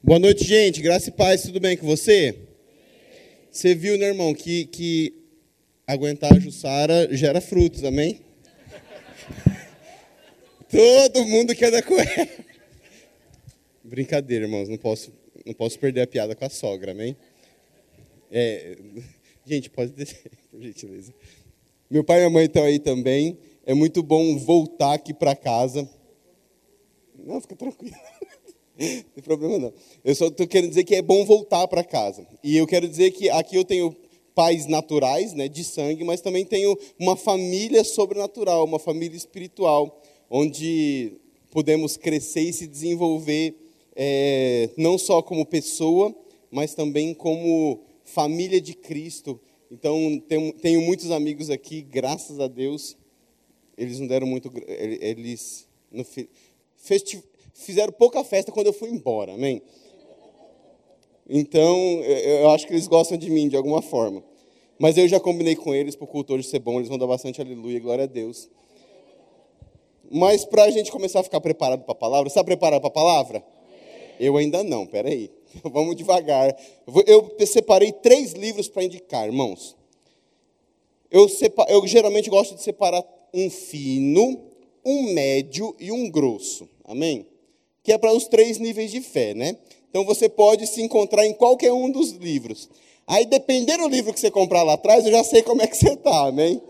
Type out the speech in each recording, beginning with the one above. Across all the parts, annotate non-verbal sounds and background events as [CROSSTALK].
Boa noite, gente. Graça e paz, tudo bem com você? Você viu, né, irmão, que, que aguentar a Jussara gera frutos, amém? [LAUGHS] Todo mundo quer dar com ela. Brincadeira, irmãos, não posso, não posso perder a piada com a sogra, amém? É, gente, pode descer, [LAUGHS] por gentileza. Meu pai e minha mãe estão aí também. É muito bom voltar aqui para casa. Não, fica tranquilo. [LAUGHS] Não [LAUGHS] tem problema não. Eu só estou querendo dizer que é bom voltar para casa. E eu quero dizer que aqui eu tenho pais naturais, né, de sangue, mas também tenho uma família sobrenatural, uma família espiritual, onde podemos crescer e se desenvolver é, não só como pessoa, mas também como família de Cristo. Então, tenho, tenho muitos amigos aqui, graças a Deus. Eles não deram muito. Eles. No, festi, fizeram pouca festa quando eu fui embora, amém? Então, eu acho que eles gostam de mim de alguma forma. Mas eu já combinei com eles para o culto hoje ser bom, eles vão dar bastante aleluia, glória a Deus. Mas para a gente começar a ficar preparado para a palavra, está preparado para a palavra? Eu ainda não, peraí. [LAUGHS] Vamos devagar. Eu separei três livros para indicar, irmãos. Eu, separo, eu geralmente gosto de separar um fino, um médio e um grosso. Amém? Que é para os três níveis de fé, né? Então você pode se encontrar em qualquer um dos livros. Aí, dependendo do livro que você comprar lá atrás, eu já sei como é que você está, amém?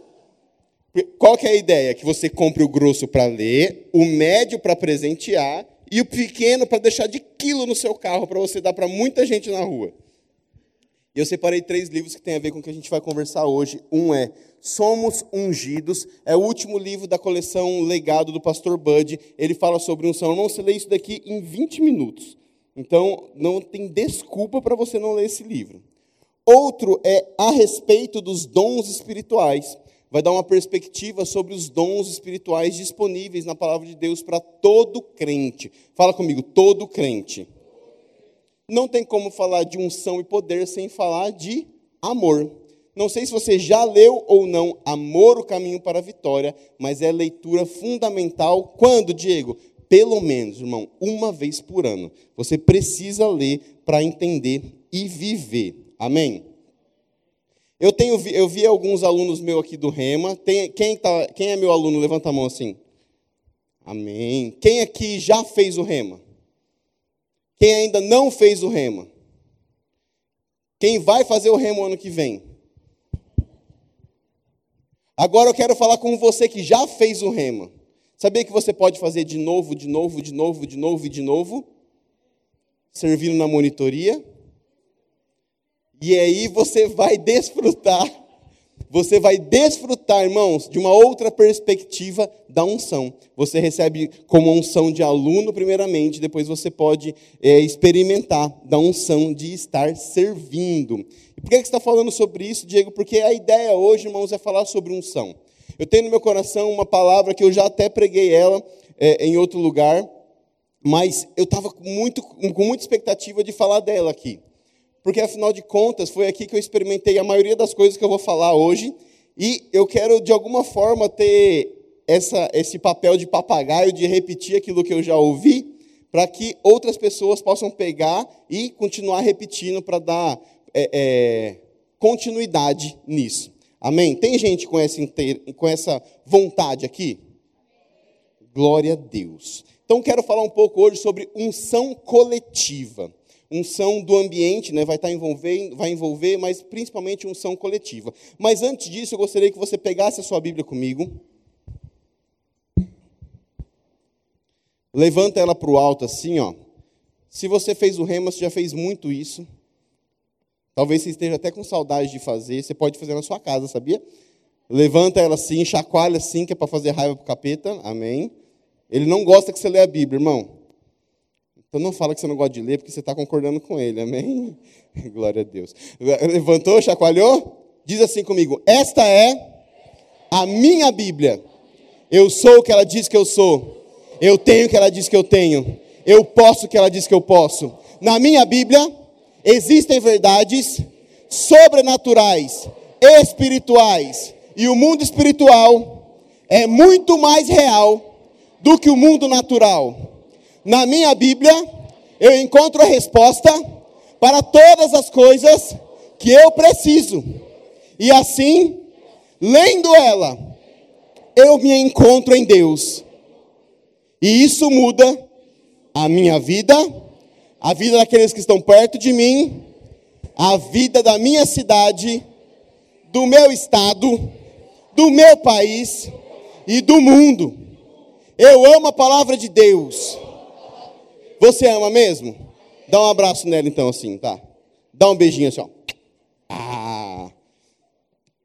Qual que é a ideia? Que você compre o grosso para ler, o médio para presentear e o pequeno para deixar de quilo no seu carro para você dar para muita gente na rua. E eu separei três livros que têm a ver com o que a gente vai conversar hoje. Um é Somos Ungidos, é o último livro da coleção Legado do Pastor Bud. Ele fala sobre unção. Irmão, você lê isso daqui em 20 minutos. Então, não tem desculpa para você não ler esse livro. Outro é a respeito dos dons espirituais vai dar uma perspectiva sobre os dons espirituais disponíveis na palavra de Deus para todo crente. Fala comigo, todo crente. Não tem como falar de unção e poder sem falar de amor. Não sei se você já leu ou não Amor, o caminho para a vitória, mas é leitura fundamental. Quando, Diego? Pelo menos, irmão, uma vez por ano. Você precisa ler para entender e viver. Amém? Eu, tenho, eu vi alguns alunos meus aqui do Rema. Tem, quem, tá, quem é meu aluno? Levanta a mão assim. Amém. Quem aqui já fez o Rema? Quem ainda não fez o Rema? Quem vai fazer o Rema ano que vem? Agora eu quero falar com você que já fez o Rema. Sabia que você pode fazer de novo, de novo, de novo, de novo e de novo? Servindo na monitoria? E aí você vai [LAUGHS] desfrutar, você vai desfrutar, irmãos, de uma outra perspectiva da unção. Você recebe como unção de aluno, primeiramente, depois você pode é, experimentar da unção de estar servindo. E por que você está falando sobre isso, Diego? Porque a ideia hoje, irmãos, é falar sobre unção. Eu tenho no meu coração uma palavra que eu já até preguei ela é, em outro lugar, mas eu estava muito, com muita expectativa de falar dela aqui porque afinal de contas foi aqui que eu experimentei a maioria das coisas que eu vou falar hoje, e eu quero de alguma forma ter essa, esse papel de papagaio de repetir aquilo que eu já ouvi, para que outras pessoas possam pegar e continuar repetindo para dar é, é, continuidade nisso. Amém? Tem gente com essa, com essa vontade aqui? Glória a Deus. Então, quero falar um pouco hoje sobre unção coletiva unção do ambiente, né, vai estar envolvendo, vai envolver, mas principalmente unção coletiva. Mas antes disso, eu gostaria que você pegasse a sua Bíblia comigo. Levanta ela para o alto assim, ó. Se você fez o rema, você já fez muito isso. Talvez você esteja até com saudade de fazer. Você pode fazer na sua casa, sabia? Levanta ela assim, chacoalha assim, que é para fazer raiva para o capeta. Amém. Ele não gosta que você lê a Bíblia, irmão. Então não fala que você não gosta de ler, porque você está concordando com ele, amém? [LAUGHS] Glória a Deus. Levantou, chacoalhou? Diz assim comigo: Esta é a minha Bíblia. Eu sou o que ela diz que eu sou. Eu tenho o que ela diz que eu tenho. Eu posso o que ela diz que eu posso. Na minha Bíblia existem verdades sobrenaturais, espirituais. E o mundo espiritual é muito mais real do que o mundo natural. Na minha Bíblia eu encontro a resposta para todas as coisas que eu preciso. E assim, lendo ela, eu me encontro em Deus. E isso muda a minha vida, a vida daqueles que estão perto de mim, a vida da minha cidade, do meu estado, do meu país e do mundo. Eu amo a palavra de Deus. Você ama mesmo? Dá um abraço nela então, assim, tá? Dá um beijinho assim, ó. Ah.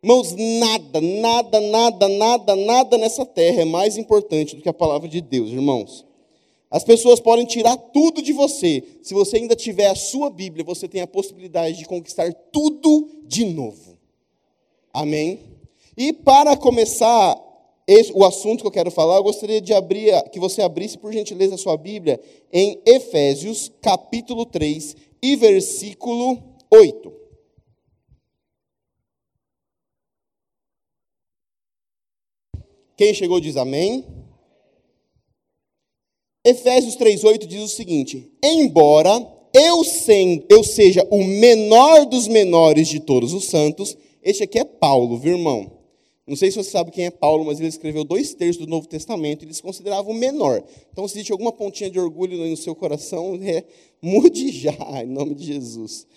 Irmãos, nada, nada, nada, nada, nada nessa terra é mais importante do que a palavra de Deus, irmãos. As pessoas podem tirar tudo de você. Se você ainda tiver a sua Bíblia, você tem a possibilidade de conquistar tudo de novo. Amém? E para começar o assunto que eu quero falar, eu gostaria de abrir, que você abrisse, por gentileza, a sua Bíblia em Efésios, capítulo 3 e versículo 8. Quem chegou diz amém. Efésios 3,8 diz o seguinte: Embora eu, sem, eu seja o menor dos menores de todos os santos, este aqui é Paulo, viu, irmão? Não sei se você sabe quem é Paulo, mas ele escreveu dois terços do Novo Testamento e ele se considerava o menor. Então, se existe alguma pontinha de orgulho no seu coração, [LAUGHS] é, mude já, em nome de Jesus.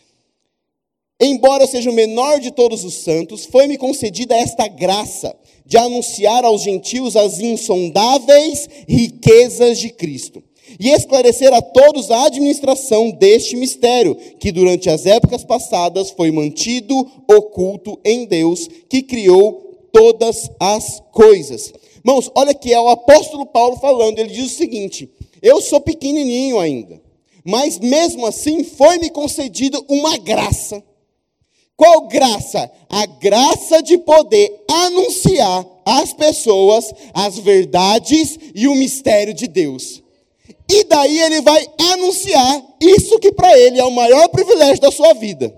Embora eu seja o menor de todos os santos, foi-me concedida esta graça de anunciar aos gentios as insondáveis riquezas de Cristo e esclarecer a todos a administração deste mistério, que durante as épocas passadas foi mantido oculto em Deus, que criou todas as coisas. Irmãos, olha que é o apóstolo Paulo falando, ele diz o seguinte: Eu sou pequenininho ainda, mas mesmo assim foi-me concedida uma graça. Qual graça? A graça de poder anunciar às pessoas as verdades e o mistério de Deus. E daí ele vai anunciar isso que para ele é o maior privilégio da sua vida.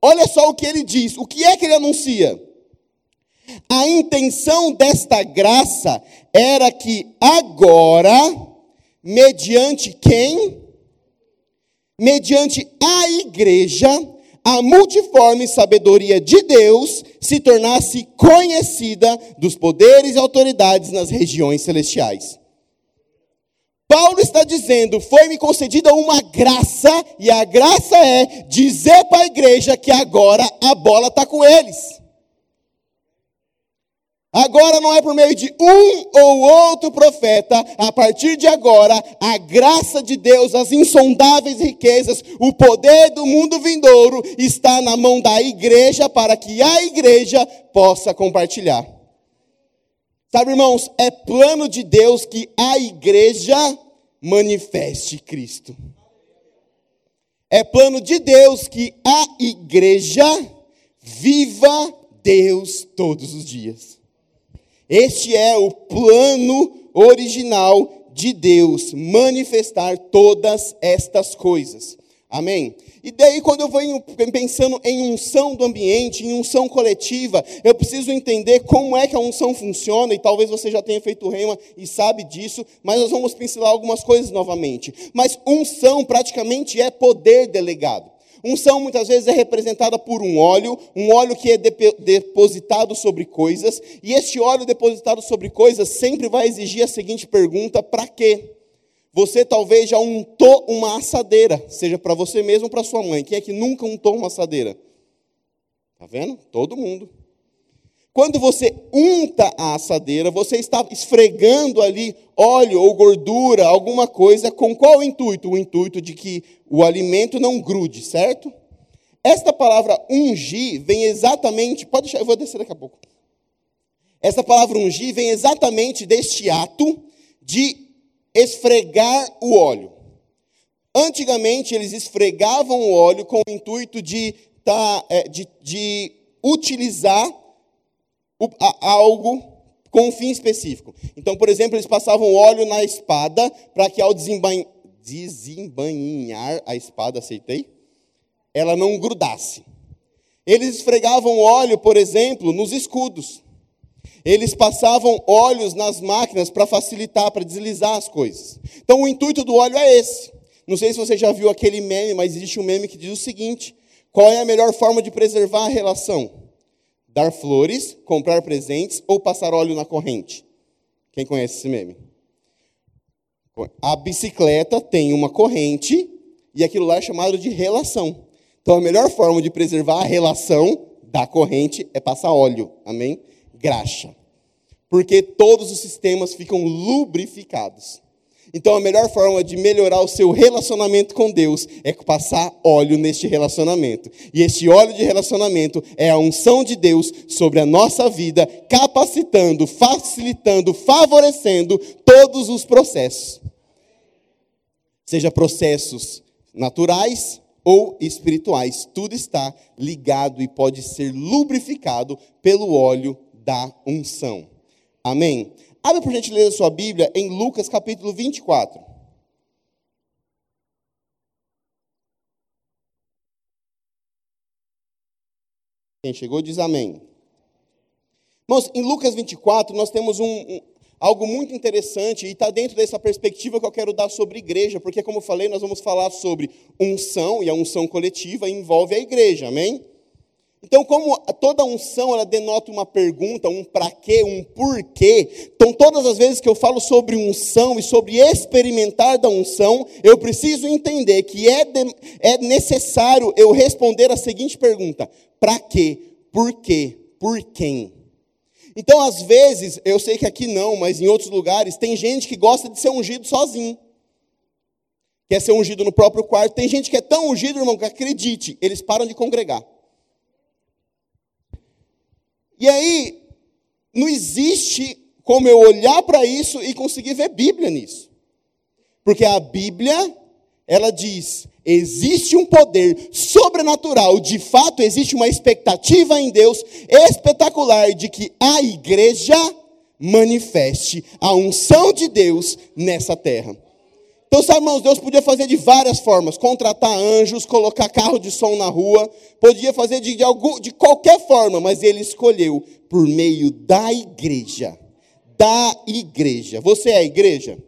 Olha só o que ele diz. O que é que ele anuncia? A intenção desta graça era que agora, mediante quem? Mediante a igreja, a multiforme sabedoria de Deus se tornasse conhecida dos poderes e autoridades nas regiões celestiais. Paulo está dizendo: foi-me concedida uma graça, e a graça é dizer para a igreja que agora a bola está com eles. Agora não é por meio de um ou outro profeta, a partir de agora, a graça de Deus, as insondáveis riquezas, o poder do mundo vindouro está na mão da igreja para que a igreja possa compartilhar. Sabe, irmãos, é plano de Deus que a igreja manifeste Cristo. É plano de Deus que a igreja viva Deus todos os dias. Este é o plano original de Deus, manifestar todas estas coisas. Amém? E daí, quando eu venho pensando em unção do ambiente, em unção coletiva, eu preciso entender como é que a unção funciona, e talvez você já tenha feito rema e sabe disso, mas nós vamos pincelar algumas coisas novamente. Mas unção praticamente é poder delegado. Unção muitas vezes é representada por um óleo, um óleo que é depositado sobre coisas, e este óleo depositado sobre coisas sempre vai exigir a seguinte pergunta: para quê? Você talvez já untou uma assadeira, seja para você mesmo ou para sua mãe. Quem é que nunca untou uma assadeira? Tá vendo? Todo mundo. Quando você unta a assadeira, você está esfregando ali óleo ou gordura, alguma coisa, com qual intuito? O intuito de que o alimento não grude, certo? Esta palavra ungir vem exatamente, pode deixar, eu vou descer daqui a pouco. Essa palavra ungir vem exatamente deste ato de esfregar o óleo. Antigamente eles esfregavam o óleo com o intuito de, tá, é, de, de utilizar algo com um fim específico. Então, por exemplo, eles passavam óleo na espada para que ao desembainhar a espada, aceitei, ela não grudasse. Eles esfregavam óleo, por exemplo, nos escudos. Eles passavam óleos nas máquinas para facilitar, para deslizar as coisas. Então, o intuito do óleo é esse. Não sei se você já viu aquele meme, mas existe um meme que diz o seguinte: qual é a melhor forma de preservar a relação? Dar flores, comprar presentes ou passar óleo na corrente? Quem conhece esse meme? A bicicleta tem uma corrente e aquilo lá é chamado de relação. Então a melhor forma de preservar a relação da corrente é passar óleo. Amém? Graxa. Porque todos os sistemas ficam lubrificados. Então a melhor forma de melhorar o seu relacionamento com Deus é passar óleo neste relacionamento. E este óleo de relacionamento é a unção de Deus sobre a nossa vida, capacitando, facilitando, favorecendo todos os processos. Seja processos naturais ou espirituais, tudo está ligado e pode ser lubrificado pelo óleo da unção. Amém? Abre por gentileza sua Bíblia em Lucas capítulo 24. Quem chegou diz amém. Irmãos, em Lucas 24 nós temos um algo muito interessante e está dentro dessa perspectiva que eu quero dar sobre igreja, porque, como eu falei, nós vamos falar sobre unção, e a unção coletiva envolve a igreja, amém? Então, como toda unção ela denota uma pergunta, um para quê, um porquê, então todas as vezes que eu falo sobre unção e sobre experimentar da unção, eu preciso entender que é, de, é necessário eu responder a seguinte pergunta: para quê, por quê, por quem? Então, às vezes, eu sei que aqui não, mas em outros lugares, tem gente que gosta de ser ungido sozinho. Quer ser ungido no próprio quarto. Tem gente que é tão ungido, irmão, que acredite, eles param de congregar. E aí, não existe como eu olhar para isso e conseguir ver Bíblia nisso. Porque a Bíblia, ela diz: existe um poder sobrenatural, de fato existe uma expectativa em Deus espetacular de que a igreja manifeste a unção de Deus nessa terra. Então, sabe, irmãos, Deus podia fazer de várias formas: contratar anjos, colocar carro de som na rua, podia fazer de, de, algum, de qualquer forma, mas Ele escolheu por meio da igreja. Da igreja. Você é a igreja?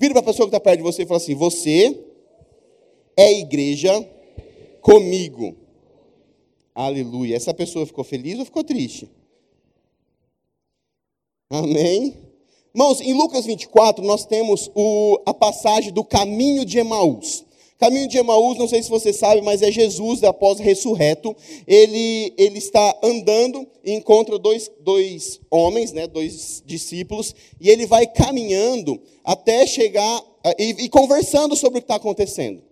Vira para a pessoa que está perto de você e fala assim: Você é igreja comigo. Aleluia. Essa pessoa ficou feliz ou ficou triste? Amém? Irmãos, em Lucas 24, nós temos o, a passagem do caminho de Emaús. Caminho de Emaús, não sei se você sabe, mas é Jesus após ressurreto. Ele, ele está andando e encontra dois, dois homens, né, dois discípulos, e ele vai caminhando até chegar e, e conversando sobre o que está acontecendo.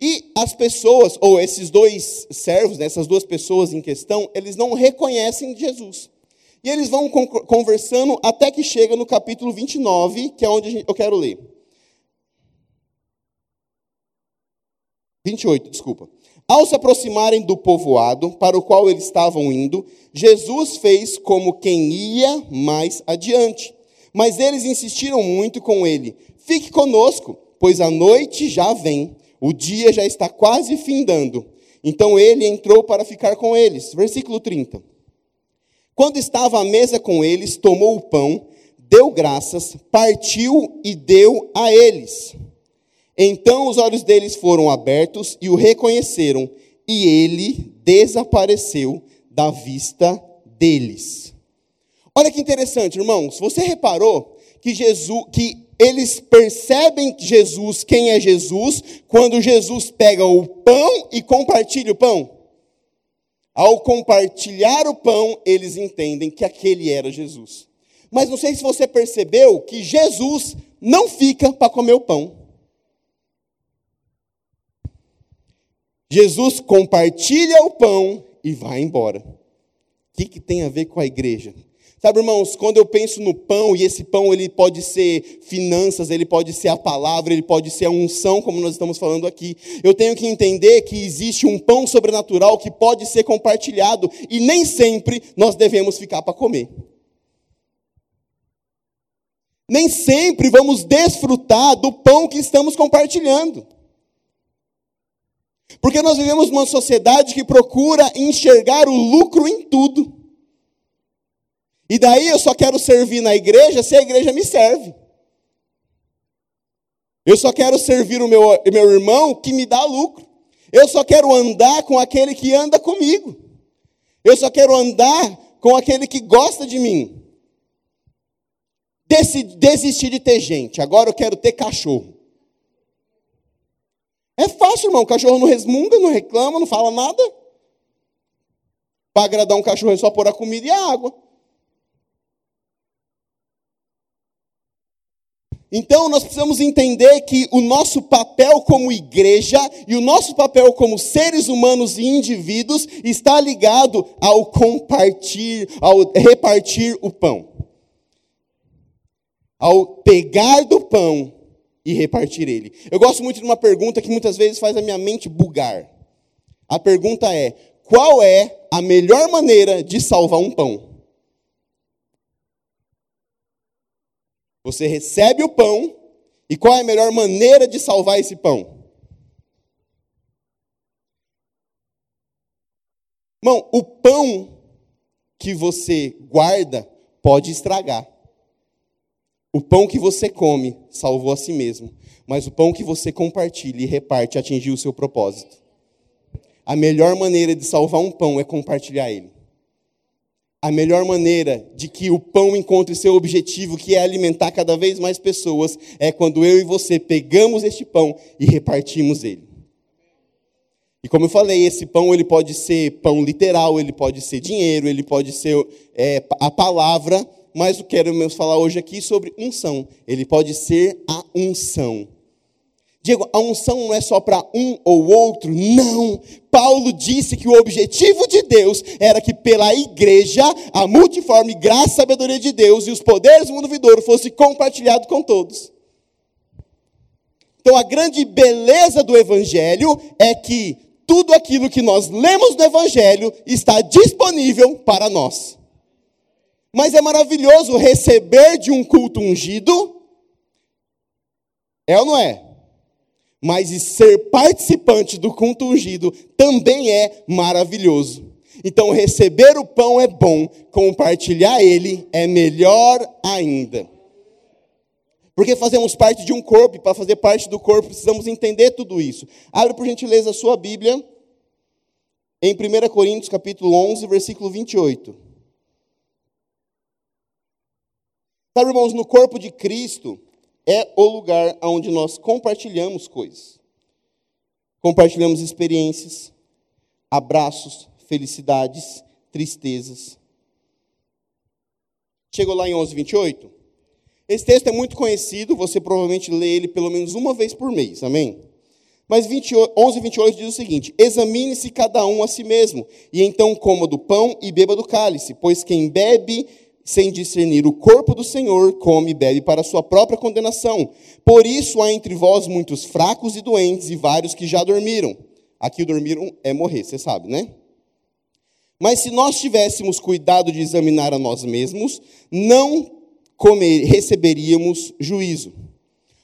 E as pessoas, ou esses dois servos, né, essas duas pessoas em questão, eles não reconhecem Jesus. E eles vão conversando até que chega no capítulo 29, que é onde eu quero ler. 28, desculpa. Ao se aproximarem do povoado para o qual eles estavam indo, Jesus fez como quem ia mais adiante. Mas eles insistiram muito com ele: Fique conosco, pois a noite já vem, o dia já está quase findando. Então ele entrou para ficar com eles. Versículo 30. Quando estava à mesa com eles, tomou o pão, deu graças, partiu e deu a eles. Então os olhos deles foram abertos e o reconheceram, e ele desapareceu da vista deles. Olha que interessante, irmãos. Você reparou que Jesus, que eles percebem Jesus, quem é Jesus, quando Jesus pega o pão e compartilha o pão? Ao compartilhar o pão, eles entendem que aquele era Jesus. Mas não sei se você percebeu que Jesus não fica para comer o pão. Jesus compartilha o pão e vai embora. O que, que tem a ver com a igreja? Sabe, irmãos, quando eu penso no pão, e esse pão ele pode ser finanças, ele pode ser a palavra, ele pode ser a unção, como nós estamos falando aqui, eu tenho que entender que existe um pão sobrenatural que pode ser compartilhado, e nem sempre nós devemos ficar para comer. Nem sempre vamos desfrutar do pão que estamos compartilhando. Porque nós vivemos numa sociedade que procura enxergar o lucro em tudo. E daí eu só quero servir na igreja se a igreja me serve. Eu só quero servir o meu, meu irmão que me dá lucro. Eu só quero andar com aquele que anda comigo. Eu só quero andar com aquele que gosta de mim. Desisti de ter gente, agora eu quero ter cachorro. É fácil, irmão. O cachorro não resmunga, não reclama, não fala nada. Para agradar um cachorro é só pôr a comida e a água. Então nós precisamos entender que o nosso papel como igreja e o nosso papel como seres humanos e indivíduos está ligado ao compartilhar, ao repartir o pão. Ao pegar do pão e repartir ele. Eu gosto muito de uma pergunta que muitas vezes faz a minha mente bugar. A pergunta é: qual é a melhor maneira de salvar um pão? Você recebe o pão, e qual é a melhor maneira de salvar esse pão? Irmão, o pão que você guarda pode estragar. O pão que você come salvou a si mesmo, mas o pão que você compartilha e reparte atingiu o seu propósito. A melhor maneira de salvar um pão é compartilhar ele a melhor maneira de que o pão encontre seu objetivo, que é alimentar cada vez mais pessoas, é quando eu e você pegamos este pão e repartimos ele. E como eu falei, esse pão ele pode ser pão literal, ele pode ser dinheiro, ele pode ser é, a palavra, mas eu quero falar hoje aqui sobre unção. Ele pode ser a unção. Diego, a unção não é só para um ou outro, não. Paulo disse que o objetivo de Deus era que pela igreja, a multiforme graça e sabedoria de Deus e os poderes do mundo vidouro fosse compartilhado com todos. Então a grande beleza do evangelho é que tudo aquilo que nós lemos no evangelho está disponível para nós. Mas é maravilhoso receber de um culto ungido. É ou não é? Mas ser participante do culto ungido também é maravilhoso. Então, receber o pão é bom, compartilhar ele é melhor ainda. Porque fazemos parte de um corpo, e para fazer parte do corpo precisamos entender tudo isso. Abre por gentileza a sua Bíblia, em 1 Coríntios capítulo 11, versículo 28. Sabe, irmãos, no corpo de Cristo, é o lugar onde nós compartilhamos coisas. Compartilhamos experiências, abraços, felicidades, tristezas. Chegou lá em 11, 28? Esse texto é muito conhecido, você provavelmente lê ele pelo menos uma vez por mês, amém? Mas 28, 11, 28 diz o seguinte: Examine-se cada um a si mesmo, e então coma do pão e beba do cálice, pois quem bebe sem discernir o corpo do Senhor, come e bebe para sua própria condenação. Por isso há entre vós muitos fracos e doentes, e vários que já dormiram. Aqui dormiram é morrer, você sabe, né? Mas se nós tivéssemos cuidado de examinar a nós mesmos, não comer, receberíamos juízo.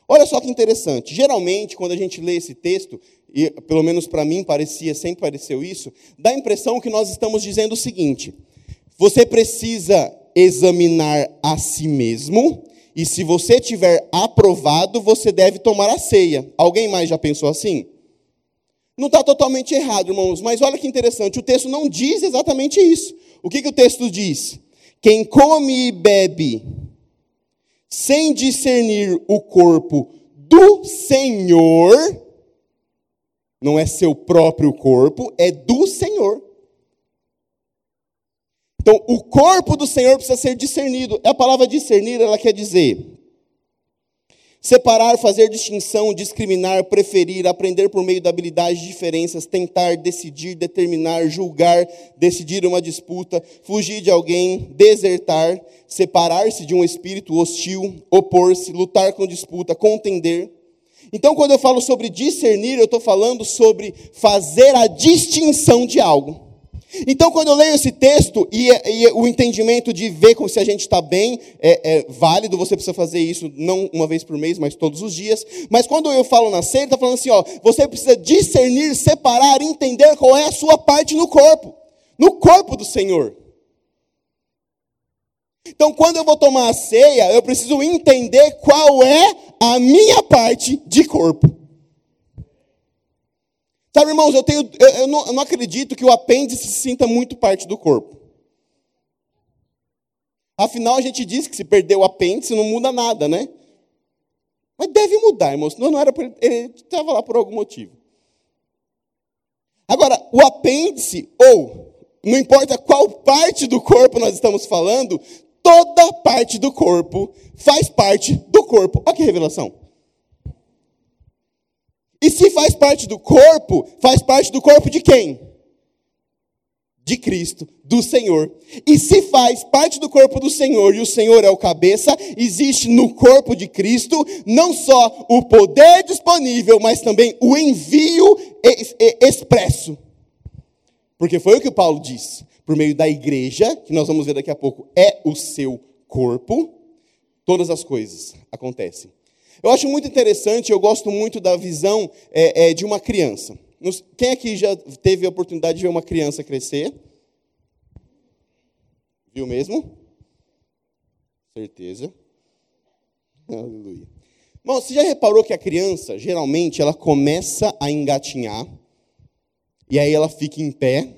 Olha só que interessante. Geralmente, quando a gente lê esse texto, e pelo menos para mim parecia, sempre pareceu isso, dá a impressão que nós estamos dizendo o seguinte: você precisa examinar a si mesmo, e se você tiver aprovado, você deve tomar a ceia. Alguém mais já pensou assim? Não está totalmente errado, irmãos, mas olha que interessante, o texto não diz exatamente isso. O que, que o texto diz? Quem come e bebe sem discernir o corpo do Senhor, não é seu próprio corpo, é do Senhor. Então, o corpo do Senhor precisa ser discernido. A palavra discernir, ela quer dizer separar, fazer distinção, discriminar, preferir, aprender por meio da habilidade de diferenças, tentar, decidir, determinar, julgar, decidir uma disputa, fugir de alguém, desertar, separar-se de um espírito hostil, opor-se, lutar com disputa, contender. Então, quando eu falo sobre discernir, eu estou falando sobre fazer a distinção de algo. Então, quando eu leio esse texto e, e o entendimento de ver como se a gente está bem é, é, válido, você precisa fazer isso não uma vez por mês, mas todos os dias. Mas quando eu falo na ceia, está falando assim: ó, você precisa discernir, separar, entender qual é a sua parte no corpo, no corpo do Senhor. Então, quando eu vou tomar a ceia, eu preciso entender qual é a minha parte de corpo. Sabe, irmãos, eu, tenho, eu, eu, não, eu não acredito que o apêndice se sinta muito parte do corpo. Afinal, a gente diz que se perder o apêndice não muda nada, né? Mas deve mudar, irmãos. Senão não era por, ele estava lá por algum motivo. Agora, o apêndice, ou não importa qual parte do corpo nós estamos falando, toda parte do corpo faz parte do corpo. Olha que revelação. E se faz parte do corpo, faz parte do corpo de quem? De Cristo, do Senhor. E se faz parte do corpo do Senhor e o Senhor é o cabeça, existe no corpo de Cristo não só o poder disponível, mas também o envio expresso. Porque foi o que o Paulo disse. Por meio da igreja, que nós vamos ver daqui a pouco, é o seu corpo, todas as coisas acontecem. Eu acho muito interessante, eu gosto muito da visão é, é, de uma criança. Quem aqui já teve a oportunidade de ver uma criança crescer? Viu mesmo? Certeza. Aleluia. Bom, você já reparou que a criança, geralmente, ela começa a engatinhar, e aí ela fica em pé.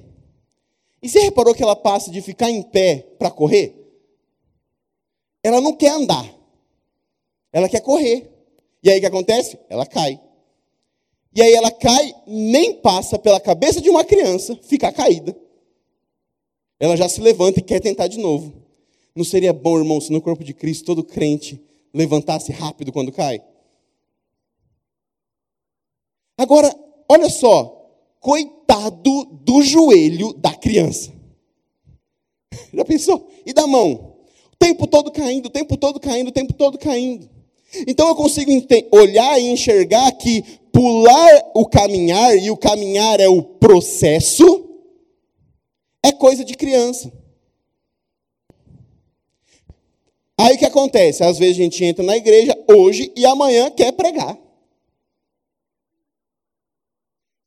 E você reparou que ela passa de ficar em pé para correr? Ela não quer andar, ela quer correr. E aí o que acontece? Ela cai. E aí ela cai, nem passa pela cabeça de uma criança ficar caída. Ela já se levanta e quer tentar de novo. Não seria bom, irmão, se no corpo de Cristo todo crente levantasse rápido quando cai? Agora, olha só, coitado do joelho da criança. [LAUGHS] Já pensou? E da mão? O tempo todo caindo, o tempo todo caindo, o tempo todo caindo. Então eu consigo olhar e enxergar que pular o caminhar, e o caminhar é o processo, é coisa de criança. Aí o que acontece? Às vezes a gente entra na igreja hoje e amanhã quer pregar.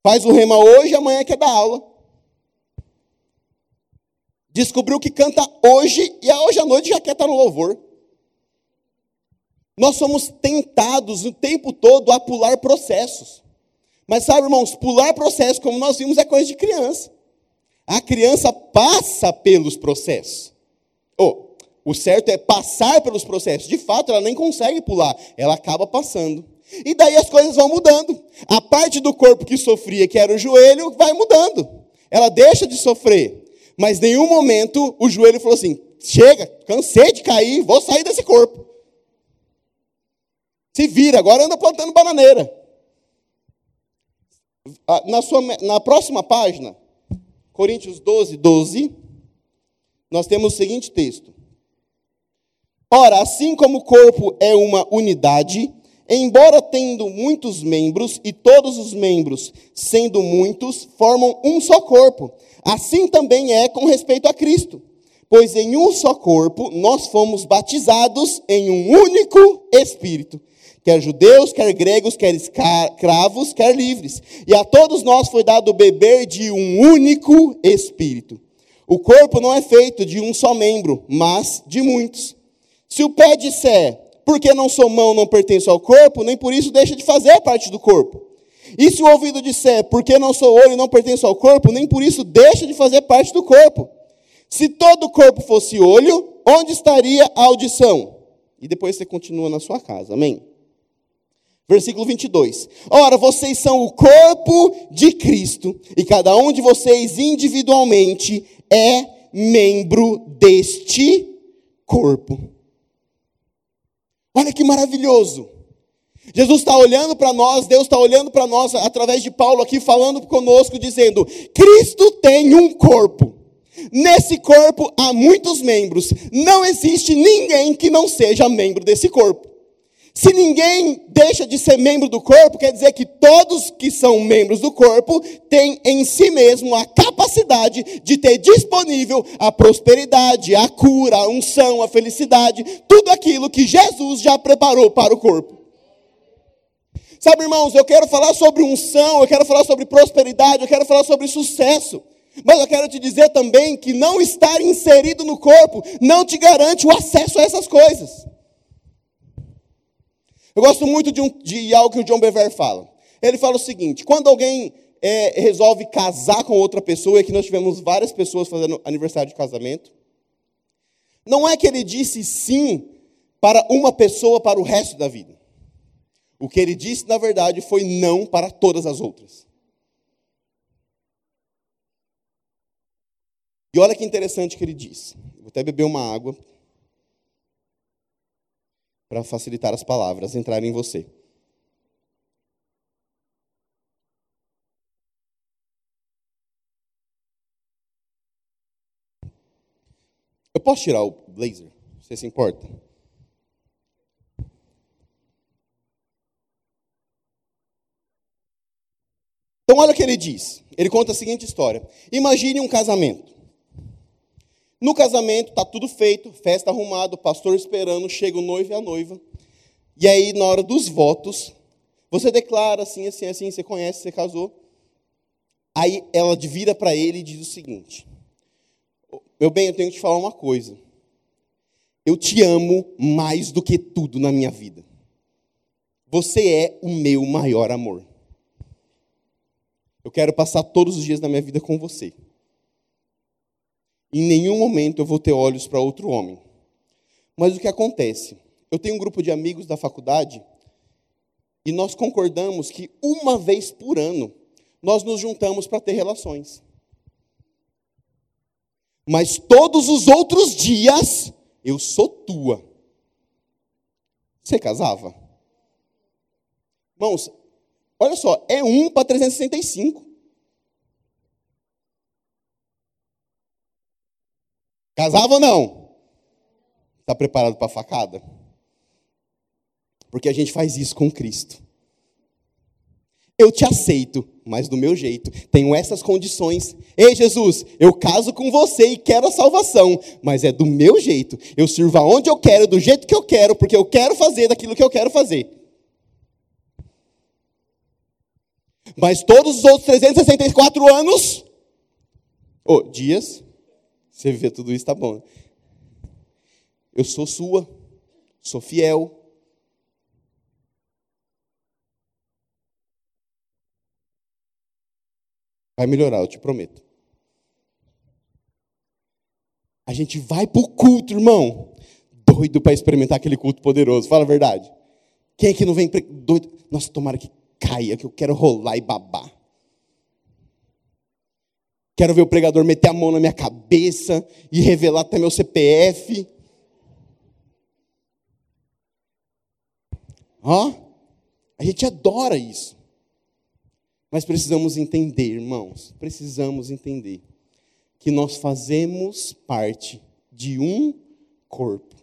Faz o rema hoje e amanhã quer dar aula. Descobriu que canta hoje e hoje à noite já quer estar no louvor. Nós somos tentados o tempo todo a pular processos. Mas sabe, irmãos, pular processos, como nós vimos, é coisa de criança. A criança passa pelos processos. Oh, o certo é passar pelos processos. De fato, ela nem consegue pular, ela acaba passando. E daí as coisas vão mudando. A parte do corpo que sofria, que era o joelho, vai mudando. Ela deixa de sofrer. Mas em nenhum momento o joelho falou assim: chega, cansei de cair, vou sair desse corpo. Se vira, agora anda plantando bananeira. Ah, na, sua, na próxima página, Coríntios 12, 12, nós temos o seguinte texto. Ora, assim como o corpo é uma unidade, embora tendo muitos membros, e todos os membros, sendo muitos, formam um só corpo, assim também é com respeito a Cristo. Pois em um só corpo nós fomos batizados em um único Espírito, quer judeus, quer gregos, quer escravos, quer livres, e a todos nós foi dado beber de um único Espírito. O corpo não é feito de um só membro, mas de muitos. Se o pé disser, porque não sou mão, não pertenço ao corpo, nem por isso deixa de fazer parte do corpo. E se o ouvido disser, porque não sou olho, não pertenço ao corpo, nem por isso deixa de fazer parte do corpo. Se todo o corpo fosse olho, onde estaria a audição? E depois você continua na sua casa, amém? Versículo 22. Ora, vocês são o corpo de Cristo, e cada um de vocês individualmente é membro deste corpo. Olha que maravilhoso. Jesus está olhando para nós, Deus está olhando para nós através de Paulo aqui, falando conosco, dizendo: Cristo tem um corpo. Nesse corpo há muitos membros. Não existe ninguém que não seja membro desse corpo. Se ninguém deixa de ser membro do corpo, quer dizer que todos que são membros do corpo têm em si mesmo a capacidade de ter disponível a prosperidade, a cura, a unção, a felicidade, tudo aquilo que Jesus já preparou para o corpo. Sabe, irmãos, eu quero falar sobre unção, eu quero falar sobre prosperidade, eu quero falar sobre sucesso. Mas eu quero te dizer também que não estar inserido no corpo não te garante o acesso a essas coisas. Eu gosto muito de, um, de algo que o John Bever fala. Ele fala o seguinte: quando alguém é, resolve casar com outra pessoa, e aqui nós tivemos várias pessoas fazendo aniversário de casamento, não é que ele disse sim para uma pessoa para o resto da vida. O que ele disse, na verdade, foi não para todas as outras. E olha que interessante que ele diz. Vou até beber uma água para facilitar as palavras entrarem em você. Eu posso tirar o blazer? Você se importa? Então, olha o que ele diz. Ele conta a seguinte história: Imagine um casamento. No casamento, está tudo feito, festa arrumada, o pastor esperando, chega o noivo e a noiva. E aí, na hora dos votos, você declara assim, assim, assim, você conhece, você casou. Aí ela vira para ele e diz o seguinte: Meu bem, eu tenho que te falar uma coisa. Eu te amo mais do que tudo na minha vida. Você é o meu maior amor. Eu quero passar todos os dias da minha vida com você. Em nenhum momento eu vou ter olhos para outro homem. Mas o que acontece? Eu tenho um grupo de amigos da faculdade e nós concordamos que uma vez por ano nós nos juntamos para ter relações. Mas todos os outros dias eu sou tua. Você casava? Irmãos, olha só, é um para 365. Casava ou não? Está preparado para a facada? Porque a gente faz isso com Cristo. Eu te aceito, mas do meu jeito. Tenho essas condições. Ei, Jesus, eu caso com você e quero a salvação, mas é do meu jeito. Eu sirvo aonde eu quero, do jeito que eu quero, porque eu quero fazer daquilo que eu quero fazer. Mas todos os outros 364 anos, oh, dias, você vê tudo isso, tá bom. Eu sou sua, sou fiel. Vai melhorar, eu te prometo. A gente vai para o culto, irmão. Doido para experimentar aquele culto poderoso. Fala a verdade. Quem é que não vem doido? Nossa, tomara que caia, que eu quero rolar e babar. Quero ver o pregador meter a mão na minha cabeça e revelar até meu CPF. Ó, a gente adora isso. Mas precisamos entender, irmãos, precisamos entender que nós fazemos parte de um corpo.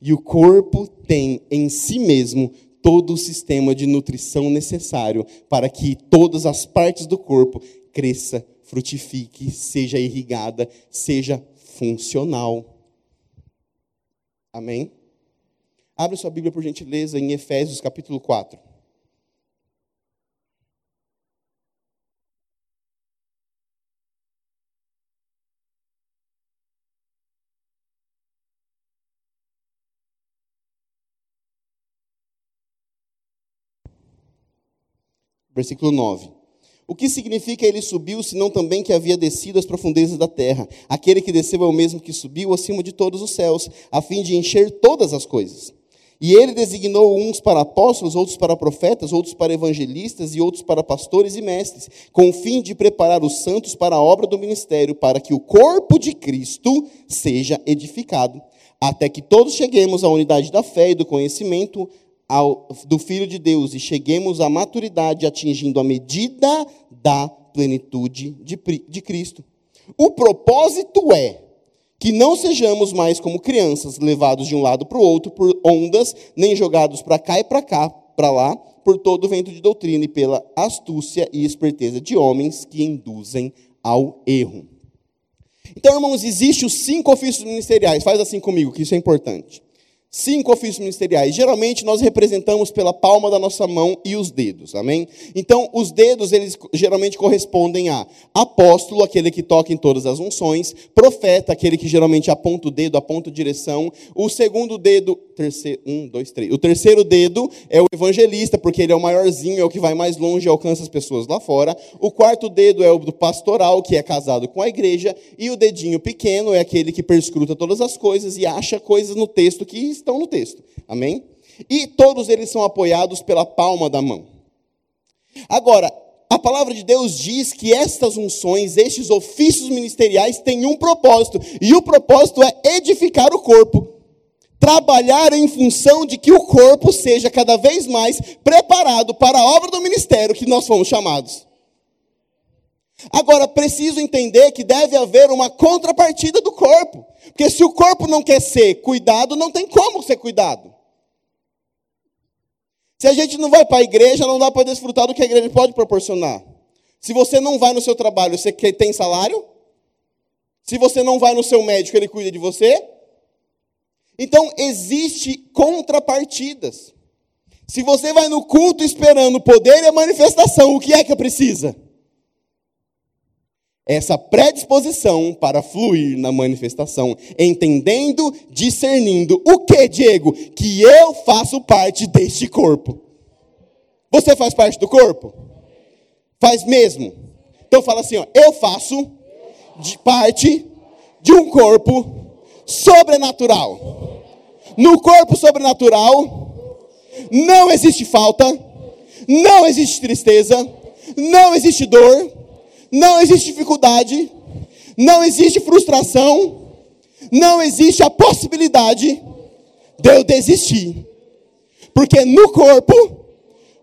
E o corpo tem em si mesmo todo o sistema de nutrição necessário para que todas as partes do corpo cresça, frutifique, seja irrigada, seja funcional. Amém? Abre sua Bíblia, por gentileza, em Efésios capítulo 4. Versículo 9. O que significa ele subiu, senão também que havia descido às profundezas da terra? Aquele que desceu é o mesmo que subiu acima de todos os céus, a fim de encher todas as coisas. E ele designou uns para apóstolos, outros para profetas, outros para evangelistas e outros para pastores e mestres, com o fim de preparar os santos para a obra do ministério, para que o corpo de Cristo seja edificado, até que todos cheguemos à unidade da fé e do conhecimento ao, do Filho de Deus e cheguemos à maturidade, atingindo a medida da plenitude de, de Cristo. O propósito é que não sejamos mais como crianças, levados de um lado para o outro por ondas, nem jogados para cá e para cá, para lá, por todo o vento de doutrina e pela astúcia e esperteza de homens que induzem ao erro. Então, irmãos, existem os cinco ofícios ministeriais. Faz assim comigo, que isso é importante. Cinco ofícios ministeriais. Geralmente nós representamos pela palma da nossa mão e os dedos, amém? Então, os dedos, eles geralmente correspondem a apóstolo, aquele que toca em todas as unções, profeta, aquele que geralmente aponta o dedo, aponta a direção. O segundo dedo, terceiro, um, dois, três. O terceiro dedo é o evangelista, porque ele é o maiorzinho, é o que vai mais longe e alcança as pessoas lá fora. O quarto dedo é o do pastoral, que é casado com a igreja. E o dedinho pequeno é aquele que perscruta todas as coisas e acha coisas no texto que estão no texto. Amém? E todos eles são apoiados pela palma da mão. Agora, a palavra de Deus diz que estas unções, estes ofícios ministeriais têm um propósito, e o propósito é edificar o corpo. Trabalhar em função de que o corpo seja cada vez mais preparado para a obra do ministério que nós fomos chamados. Agora, preciso entender que deve haver uma contrapartida do corpo. Porque se o corpo não quer ser cuidado, não tem como ser cuidado. Se a gente não vai para a igreja, não dá para desfrutar do que a igreja pode proporcionar. Se você não vai no seu trabalho, você tem salário? Se você não vai no seu médico, ele cuida de você? Então, existe contrapartidas. Se você vai no culto esperando poder e a manifestação, o que é que precisa? Essa predisposição para fluir na manifestação, entendendo, discernindo o que, Diego? Que eu faço parte deste corpo. Você faz parte do corpo? Faz mesmo. Então fala assim, ó, eu faço de parte de um corpo sobrenatural. No corpo sobrenatural não existe falta, não existe tristeza, não existe dor, não existe dificuldade, não existe frustração, não existe a possibilidade de eu desistir. Porque no corpo,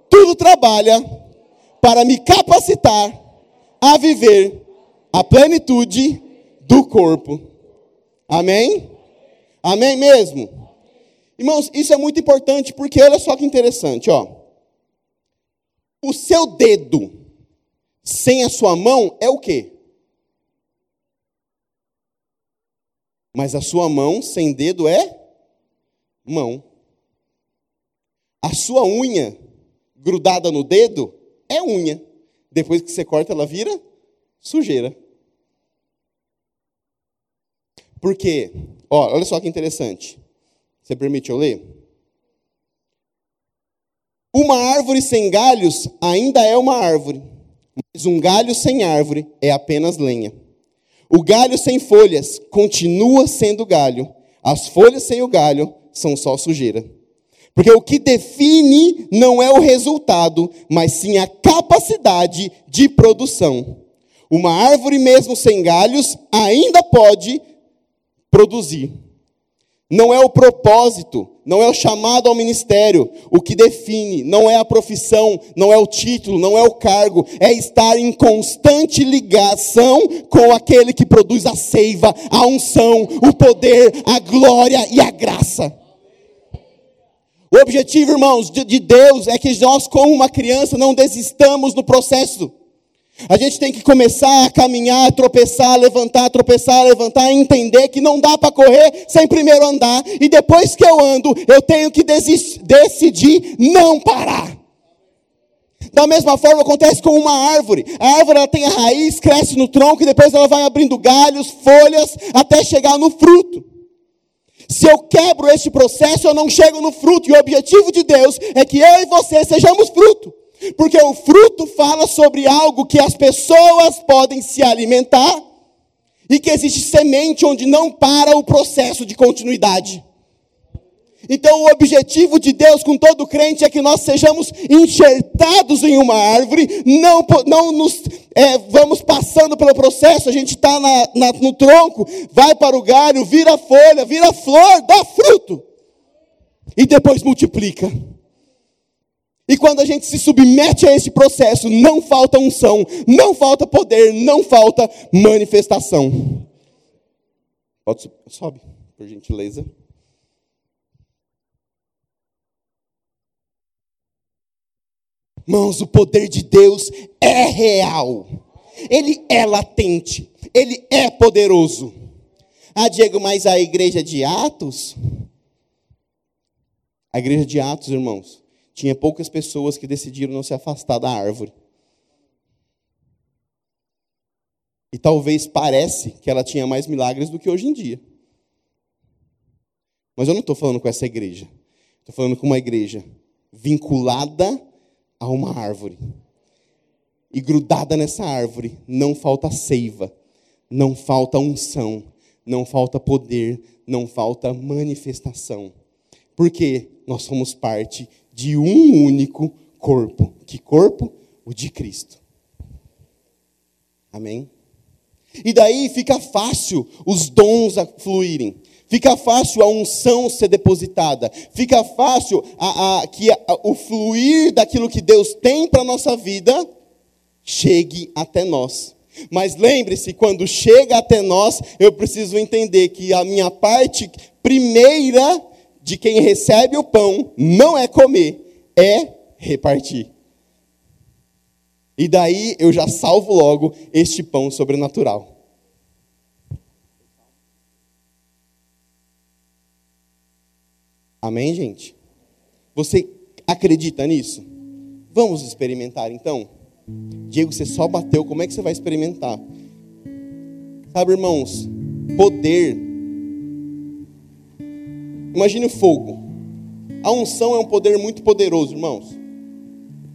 tudo trabalha para me capacitar a viver a plenitude do corpo. Amém? Amém mesmo? Irmãos, isso é muito importante porque olha só que interessante, ó. O seu dedo sem a sua mão é o quê? Mas a sua mão sem dedo é mão. A sua unha grudada no dedo é unha. Depois que você corta, ela vira sujeira. Porque, ó, olha só que interessante. Você permite eu ler? Uma árvore sem galhos ainda é uma árvore mas um galho sem árvore é apenas lenha. O galho sem folhas continua sendo galho. As folhas sem o galho são só sujeira. Porque o que define não é o resultado, mas sim a capacidade de produção. Uma árvore, mesmo sem galhos, ainda pode produzir. Não é o propósito, não é o chamado ao ministério. O que define não é a profissão, não é o título, não é o cargo, é estar em constante ligação com aquele que produz a seiva, a unção, o poder, a glória e a graça. O objetivo, irmãos, de Deus é que nós, como uma criança, não desistamos no processo. A gente tem que começar a caminhar, tropeçar, levantar, tropeçar, levantar, entender que não dá para correr sem primeiro andar, e depois que eu ando, eu tenho que decidir não parar. Da mesma forma acontece com uma árvore. A árvore ela tem a raiz, cresce no tronco e depois ela vai abrindo galhos, folhas, até chegar no fruto. Se eu quebro este processo, eu não chego no fruto. E o objetivo de Deus é que eu e você sejamos fruto. Porque o fruto fala sobre algo que as pessoas podem se alimentar e que existe semente onde não para o processo de continuidade. Então, o objetivo de Deus com todo crente é que nós sejamos enxertados em uma árvore, não, não nos é, vamos passando pelo processo, a gente está no tronco, vai para o galho, vira folha, vira flor, dá fruto, e depois multiplica. E quando a gente se submete a esse processo, não falta unção, não falta poder, não falta manifestação. Pode, sobe, por gentileza. Mãos, o poder de Deus é real. Ele é latente. Ele é poderoso. Ah, Diego, mas a igreja de Atos A igreja de Atos, irmãos, tinha poucas pessoas que decidiram não se afastar da árvore. E talvez parece que ela tinha mais milagres do que hoje em dia. Mas eu não estou falando com essa igreja. Estou falando com uma igreja vinculada a uma árvore. E grudada nessa árvore não falta seiva, não falta unção, não falta poder, não falta manifestação. Porque nós somos parte de um único corpo. Que corpo? O de Cristo. Amém? E daí fica fácil os dons fluírem. Fica fácil a unção ser depositada. Fica fácil a, a que a, o fluir daquilo que Deus tem para a nossa vida chegue até nós. Mas lembre-se, quando chega até nós, eu preciso entender que a minha parte primeira de quem recebe o pão não é comer, é repartir. E daí eu já salvo logo este pão sobrenatural. Amém, gente? Você acredita nisso? Vamos experimentar então? Diego, você só bateu, como é que você vai experimentar? Sabe, irmãos, poder. Imagine o fogo. A unção é um poder muito poderoso, irmãos.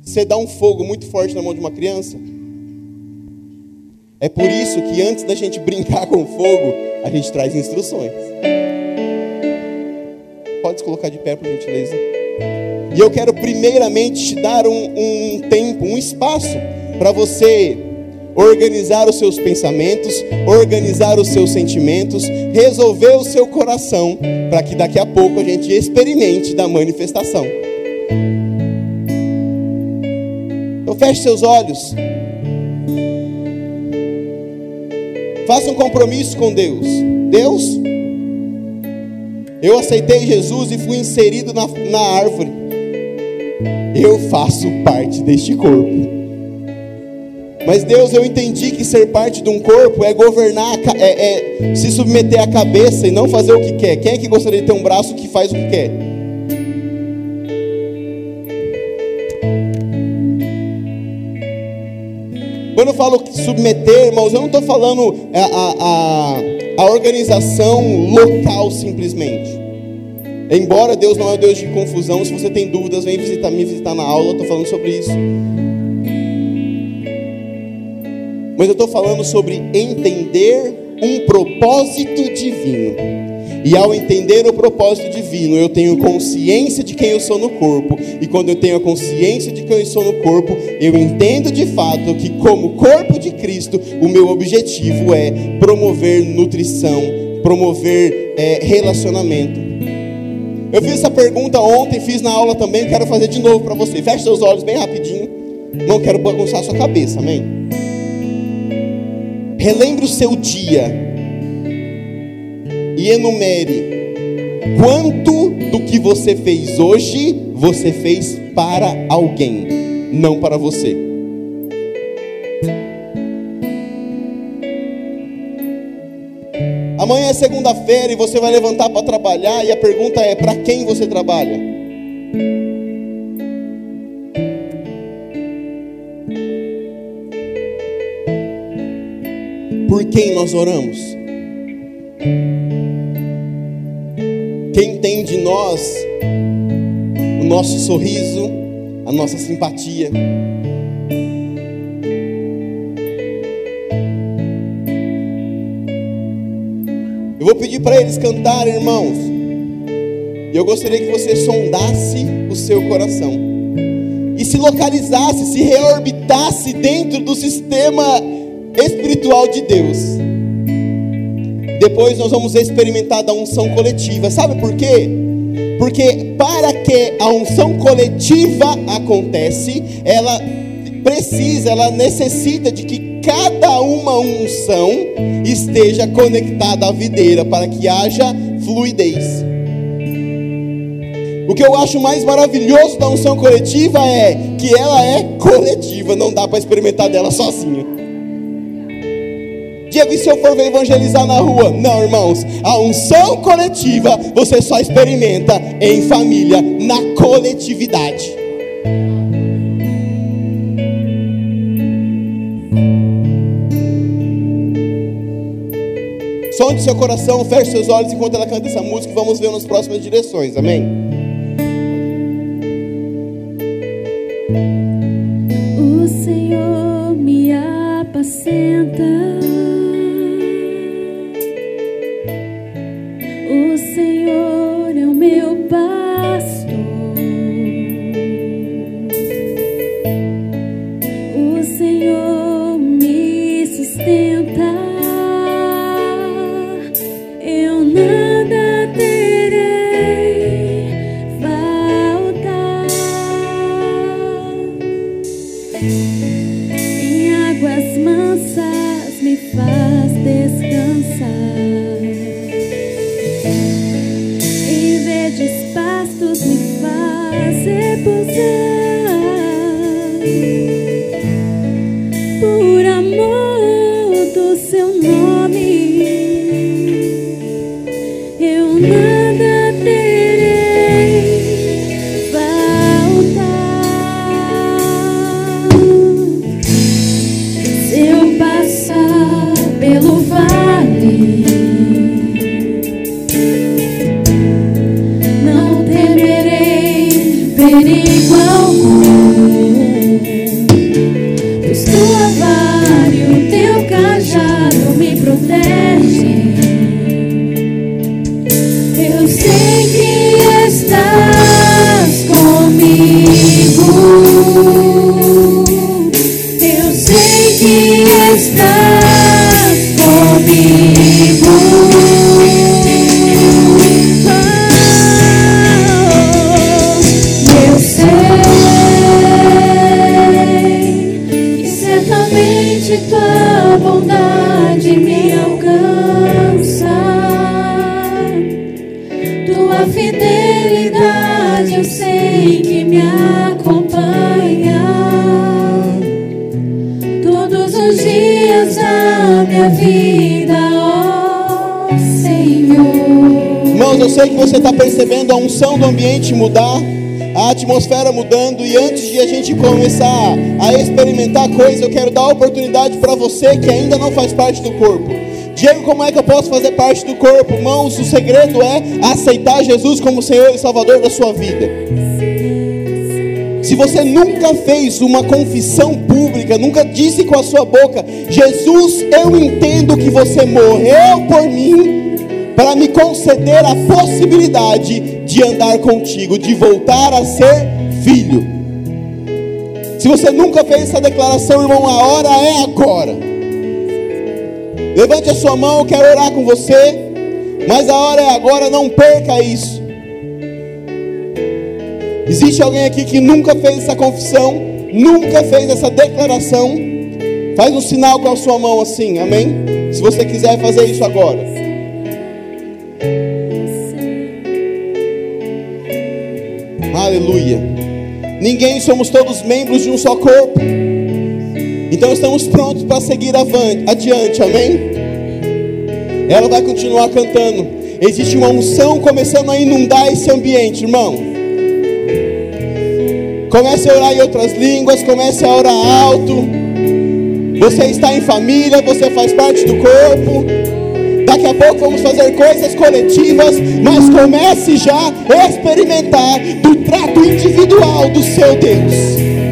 Você dá um fogo muito forte na mão de uma criança. É por isso que antes da gente brincar com o fogo, a gente traz instruções. Pode se colocar de pé, por gentileza. E eu quero primeiramente te dar um, um tempo, um espaço para você organizar os seus pensamentos, organizar os seus sentimentos, resolver o seu coração, para que daqui a pouco a gente experimente da manifestação. Então feche seus olhos. Faça um compromisso com Deus. Deus, eu aceitei Jesus e fui inserido na, na árvore. Eu faço parte deste corpo. Mas Deus, eu entendi que ser parte de um corpo é governar, é, é, se submeter à cabeça e não fazer o que quer. Quem é que gostaria de ter um braço que faz o que quer? Quando eu falo submeter, irmãos, eu não estou falando a, a, a a organização local simplesmente. Embora Deus não é o Deus de confusão, se você tem dúvidas, vem visitar, me visitar na aula, eu estou falando sobre isso. Mas eu estou falando sobre entender um propósito divino. E ao entender o propósito divino, eu tenho consciência de quem eu sou no corpo. E quando eu tenho a consciência de quem eu sou no corpo, eu entendo de fato que, como corpo de Cristo, o meu objetivo é promover nutrição, promover é, relacionamento. Eu fiz essa pergunta ontem, fiz na aula também, quero fazer de novo para você. Feche seus olhos bem rapidinho. Não quero bagunçar sua cabeça, amém? Relembre o seu dia e enumere quanto do que você fez hoje você fez para alguém, não para você. Amanhã é segunda-feira e você vai levantar para trabalhar e a pergunta é: para quem você trabalha? Por quem nós oramos? Quem tem de nós o nosso sorriso, a nossa simpatia. Eu vou pedir para eles cantarem, irmãos. E eu gostaria que você sondasse o seu coração. E se localizasse, se reorbitasse dentro do sistema espiritual de Deus. Depois nós vamos experimentar da unção coletiva. Sabe por quê? Porque para que a unção coletiva acontece, ela precisa, ela necessita de que cada uma unção esteja conectada à videira para que haja fluidez. O que eu acho mais maravilhoso da unção coletiva é que ela é coletiva, não dá para experimentar dela sozinho. Diego, e se eu for evangelizar na rua? Não, irmãos. A unção coletiva você só experimenta em família, na coletividade. Sonde seu coração, feche seus olhos enquanto ela canta essa música e vamos ver nas próximas direções. Amém? Percebendo a unção do ambiente mudar, a atmosfera mudando, e antes de a gente começar a experimentar coisas, eu quero dar oportunidade para você que ainda não faz parte do corpo. Diego, como é que eu posso fazer parte do corpo? Irmãos, o segredo é aceitar Jesus como Senhor e Salvador da sua vida. Se você nunca fez uma confissão pública, nunca disse com a sua boca: Jesus, eu entendo que você morreu por mim para me conceder a possibilidade de andar contigo, de voltar a ser filho. Se você nunca fez essa declaração, irmão, a hora é agora. Levante a sua mão, eu quero orar com você. Mas a hora é agora, não perca isso. Existe alguém aqui que nunca fez essa confissão, nunca fez essa declaração? Faz um sinal com a sua mão assim, amém? Se você quiser fazer isso agora. Ninguém somos todos membros de um só corpo. Então estamos prontos para seguir adiante, amém? Ela vai continuar cantando. Existe uma unção começando a inundar esse ambiente, irmão. Comece a orar em outras línguas, comece a orar alto. Você está em família, você faz parte do corpo. Daqui a pouco vamos fazer coisas coletivas, mas comece já a experimentar do trato individual do seu Deus.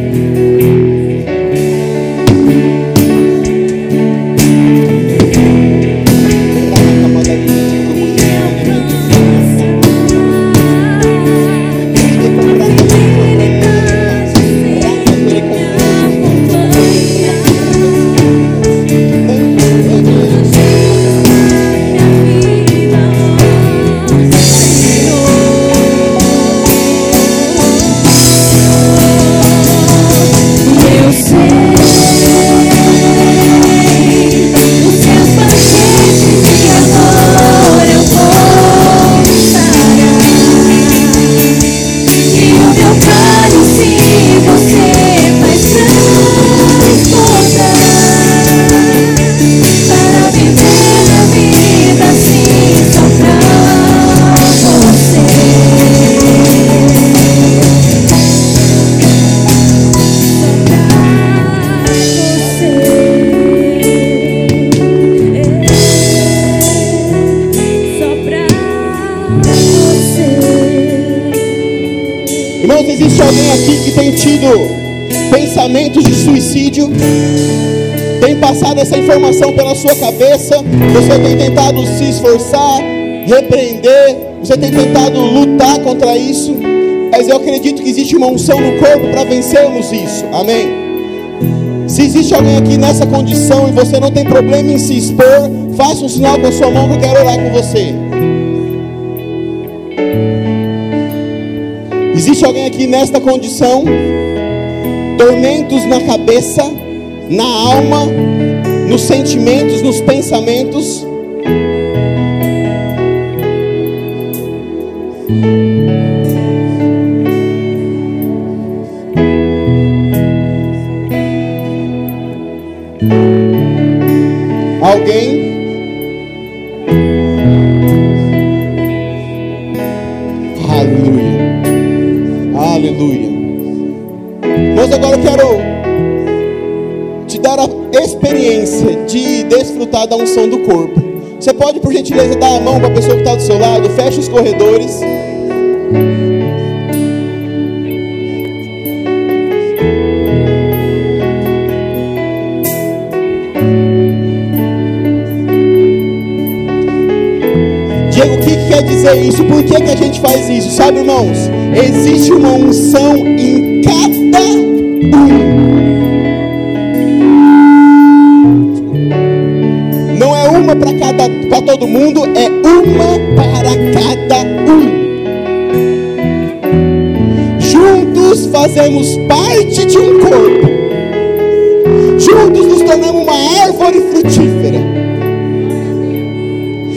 Essa informação pela sua cabeça? Você tem tentado se esforçar, repreender? Você tem tentado lutar contra isso? Mas eu acredito que existe uma unção no corpo para vencermos isso. Amém? Se existe alguém aqui nessa condição e você não tem problema em se expor, faça um sinal com a sua mão que eu quero orar com você. Existe alguém aqui nesta condição? Tormentos na cabeça, na alma, nos sentimentos, nos pensamentos. Desfrutar da unção do corpo. Você pode, por gentileza, dar a mão para a pessoa que está do seu lado, fecha os corredores. Diego, o que, que quer dizer isso? Por que, que a gente faz isso? Sabe, irmãos? Existe uma unção em cada um. Uma para cada para todo mundo, é uma para cada um. Juntos fazemos parte de um corpo. Juntos nos tornamos uma árvore frutífera.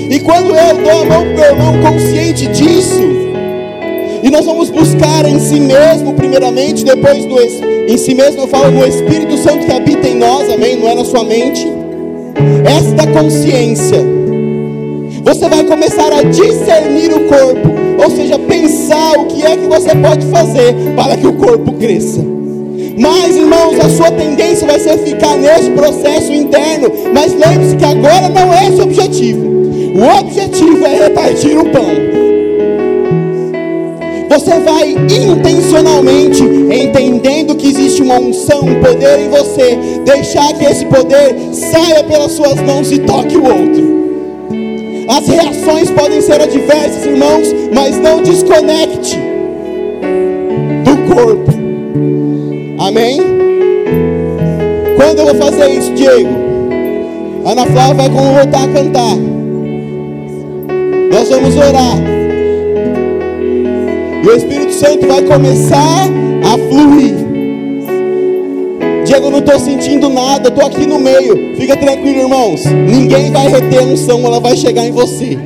E quando eu dou a mão para o irmão consciente disso, e nós vamos buscar em si mesmo, primeiramente, depois do em si mesmo, eu falo no Espírito Santo que habita em nós, amém? Não é na sua mente. Esta consciência, você vai começar a discernir o corpo, ou seja, pensar o que é que você pode fazer para que o corpo cresça. Mas, irmãos, a sua tendência vai ser ficar nesse processo interno. Mas lembre-se que agora não é esse o objetivo. O objetivo é repartir o pão. Você vai intencionalmente, entendendo que existe uma unção, um poder em você, deixar que esse poder saia pelas suas mãos e toque o outro. As reações podem ser adversas, irmãos, mas não desconecte do corpo. Amém? Quando eu vou fazer isso, Diego? Ana Flávia vai voltar a cantar. Nós vamos orar. E o Espírito Santo vai começar a fluir. Diego, eu não estou sentindo nada, estou aqui no meio. Fica tranquilo, irmãos. Ninguém vai reter a unção, ela vai chegar em você.